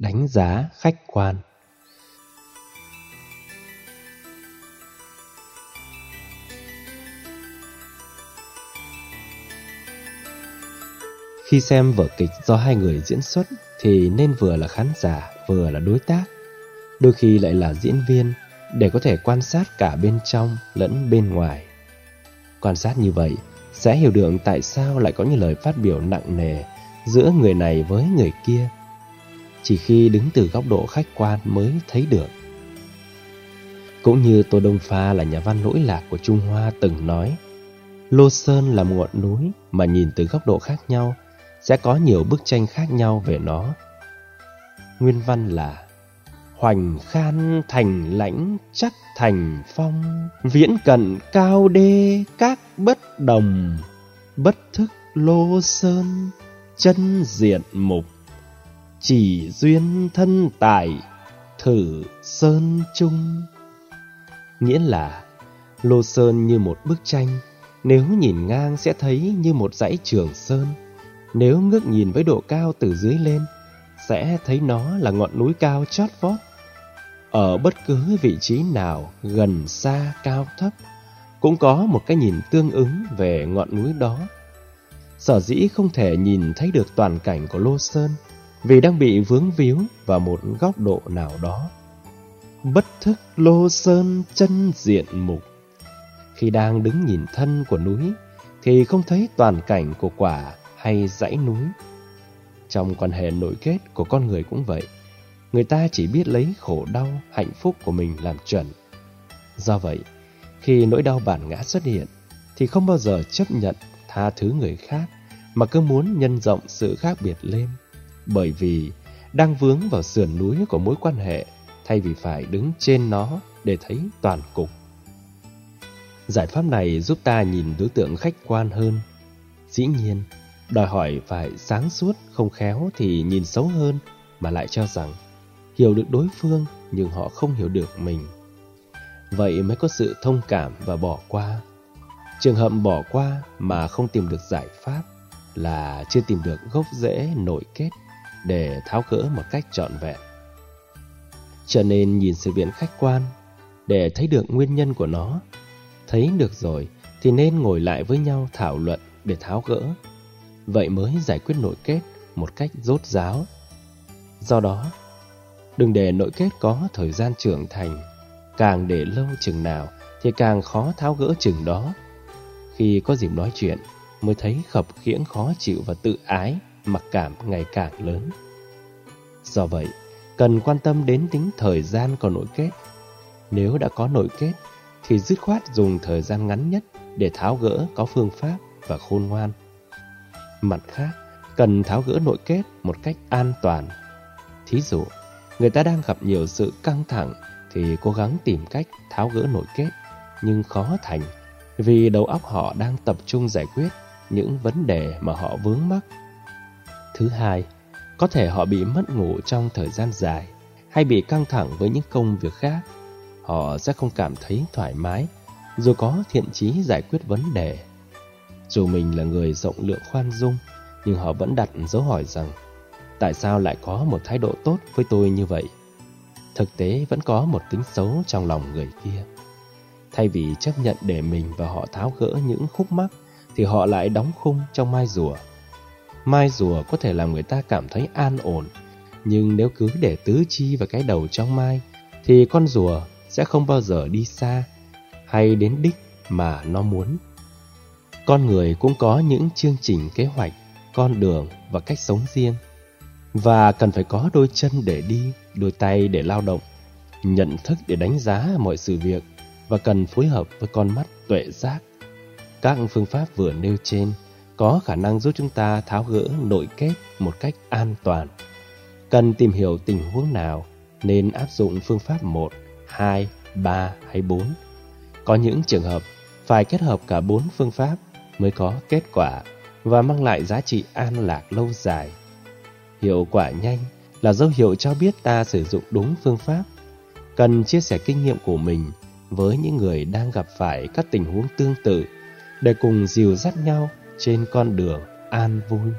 Đánh giá khách quan Khi xem vở kịch do hai người diễn xuất thì nên vừa là khán giả vừa là đối tác, đôi khi lại là diễn viên để có thể quan sát cả bên trong lẫn bên ngoài. Quan sát như vậy sẽ hiểu được tại sao lại có những lời phát biểu nặng nề giữa người này với người kia. Chỉ khi đứng từ góc độ khách quan mới thấy được. Cũng như Tô Đông Pha là nhà văn lỗi lạc của Trung Hoa từng nói, Lô Sơn là một ngọn núi mà nhìn từ góc độ khác nhau sẽ có nhiều bức tranh khác nhau về nó. Nguyên văn là Hoành khan thành lãnh chắc thành phong, Viễn cận cao đê các bất đồng, Bất thức lô sơn, chân diện mục, chỉ duyên thân tại, thử sơn chung. Nghĩa là Lô Sơn như một bức tranh, nếu nhìn ngang sẽ thấy như một dãy trường sơn, nếu ngước nhìn với độ cao từ dưới lên, sẽ thấy nó là ngọn núi cao chót vót. Ở bất cứ vị trí nào, gần xa, cao thấp, cũng có một cái nhìn tương ứng về ngọn núi đó. Sở dĩ không thể nhìn thấy được toàn cảnh của Lô Sơn vì đang bị vướng víu vào một góc độ nào đó. Bất thức Lô Sơn chân diện mục Khi đang đứng nhìn thân của núi thì không thấy toàn cảnh của quả hay dãy núi. Trong quan hệ nội kết của con người cũng vậy. Người ta chỉ biết lấy khổ đau, hạnh phúc của mình làm chuẩn. Do vậy, khi nỗi đau bản ngã xuất hiện, thì không bao giờ chấp nhận tha thứ người khác, mà cứ muốn nhân rộng sự khác biệt lên. Bởi vì đang vướng vào sườn núi của mối quan hệ, thay vì phải đứng trên nó để thấy toàn cục. Giải pháp này giúp ta nhìn đối tượng khách quan hơn. Dĩ nhiên, Đòi hỏi phải sáng suốt, không khéo thì nhìn xấu hơn mà lại cho rằng hiểu được đối phương nhưng họ không hiểu được mình. Vậy mới có sự thông cảm và bỏ qua. Trường hợp bỏ qua mà không tìm được giải pháp là chưa tìm được gốc rễ nội kết để tháo gỡ một cách trọn vẹn. Cho nên nhìn sự việc khách quan để thấy được nguyên nhân của nó. Thấy được rồi thì nên ngồi lại với nhau thảo luận để tháo gỡ vậy mới giải quyết nội kết một cách rốt ráo. Do đó, đừng để nội kết có thời gian trưởng thành, càng để lâu chừng nào thì càng khó tháo gỡ chừng đó. Khi có dịp nói chuyện, mới thấy khập khiễng khó chịu và tự ái, mặc cảm ngày càng lớn. Do vậy, cần quan tâm đến tính thời gian của nội kết. Nếu đã có nội kết, thì dứt khoát dùng thời gian ngắn nhất để tháo gỡ có phương pháp và khôn ngoan. Mặt khác, cần tháo gỡ nội kết một cách an toàn. Thí dụ, người ta đang gặp nhiều sự căng thẳng thì cố gắng tìm cách tháo gỡ nội kết, nhưng khó thành vì đầu óc họ đang tập trung giải quyết những vấn đề mà họ vướng mắc. Thứ hai, có thể họ bị mất ngủ trong thời gian dài hay bị căng thẳng với những công việc khác. Họ sẽ không cảm thấy thoải mái dù có thiện chí giải quyết vấn đề. Dù mình là người rộng lượng khoan dung, nhưng họ vẫn đặt dấu hỏi rằng tại sao lại có một thái độ tốt với tôi như vậy? Thực tế vẫn có một tính xấu trong lòng người kia. Thay vì chấp nhận để mình và họ tháo gỡ những khúc mắc, thì họ lại đóng khung trong mai rùa. Mai rùa có thể làm người ta cảm thấy an ổn, nhưng nếu cứ để tứ chi và cái đầu trong mai, thì con rùa sẽ không bao giờ đi xa hay đến đích mà nó muốn. Con người cũng có những chương trình kế hoạch, con đường và cách sống riêng. Và cần phải có đôi chân để đi, đôi tay để lao động, nhận thức để đánh giá mọi sự việc và cần phối hợp với con mắt tuệ giác. Các phương pháp vừa nêu trên có khả năng giúp chúng ta tháo gỡ nội kết một cách an toàn. Cần tìm hiểu tình huống nào nên áp dụng phương pháp 1, 2, 3 hay 4. Có những trường hợp phải kết hợp cả bốn phương pháp mới có kết quả và mang lại giá trị an lạc lâu dài. Hiệu quả nhanh là dấu hiệu cho biết ta sử dụng đúng phương pháp. Cần chia sẻ kinh nghiệm của mình với những người đang gặp phải các tình huống tương tự để cùng dìu dắt nhau trên con đường an vui.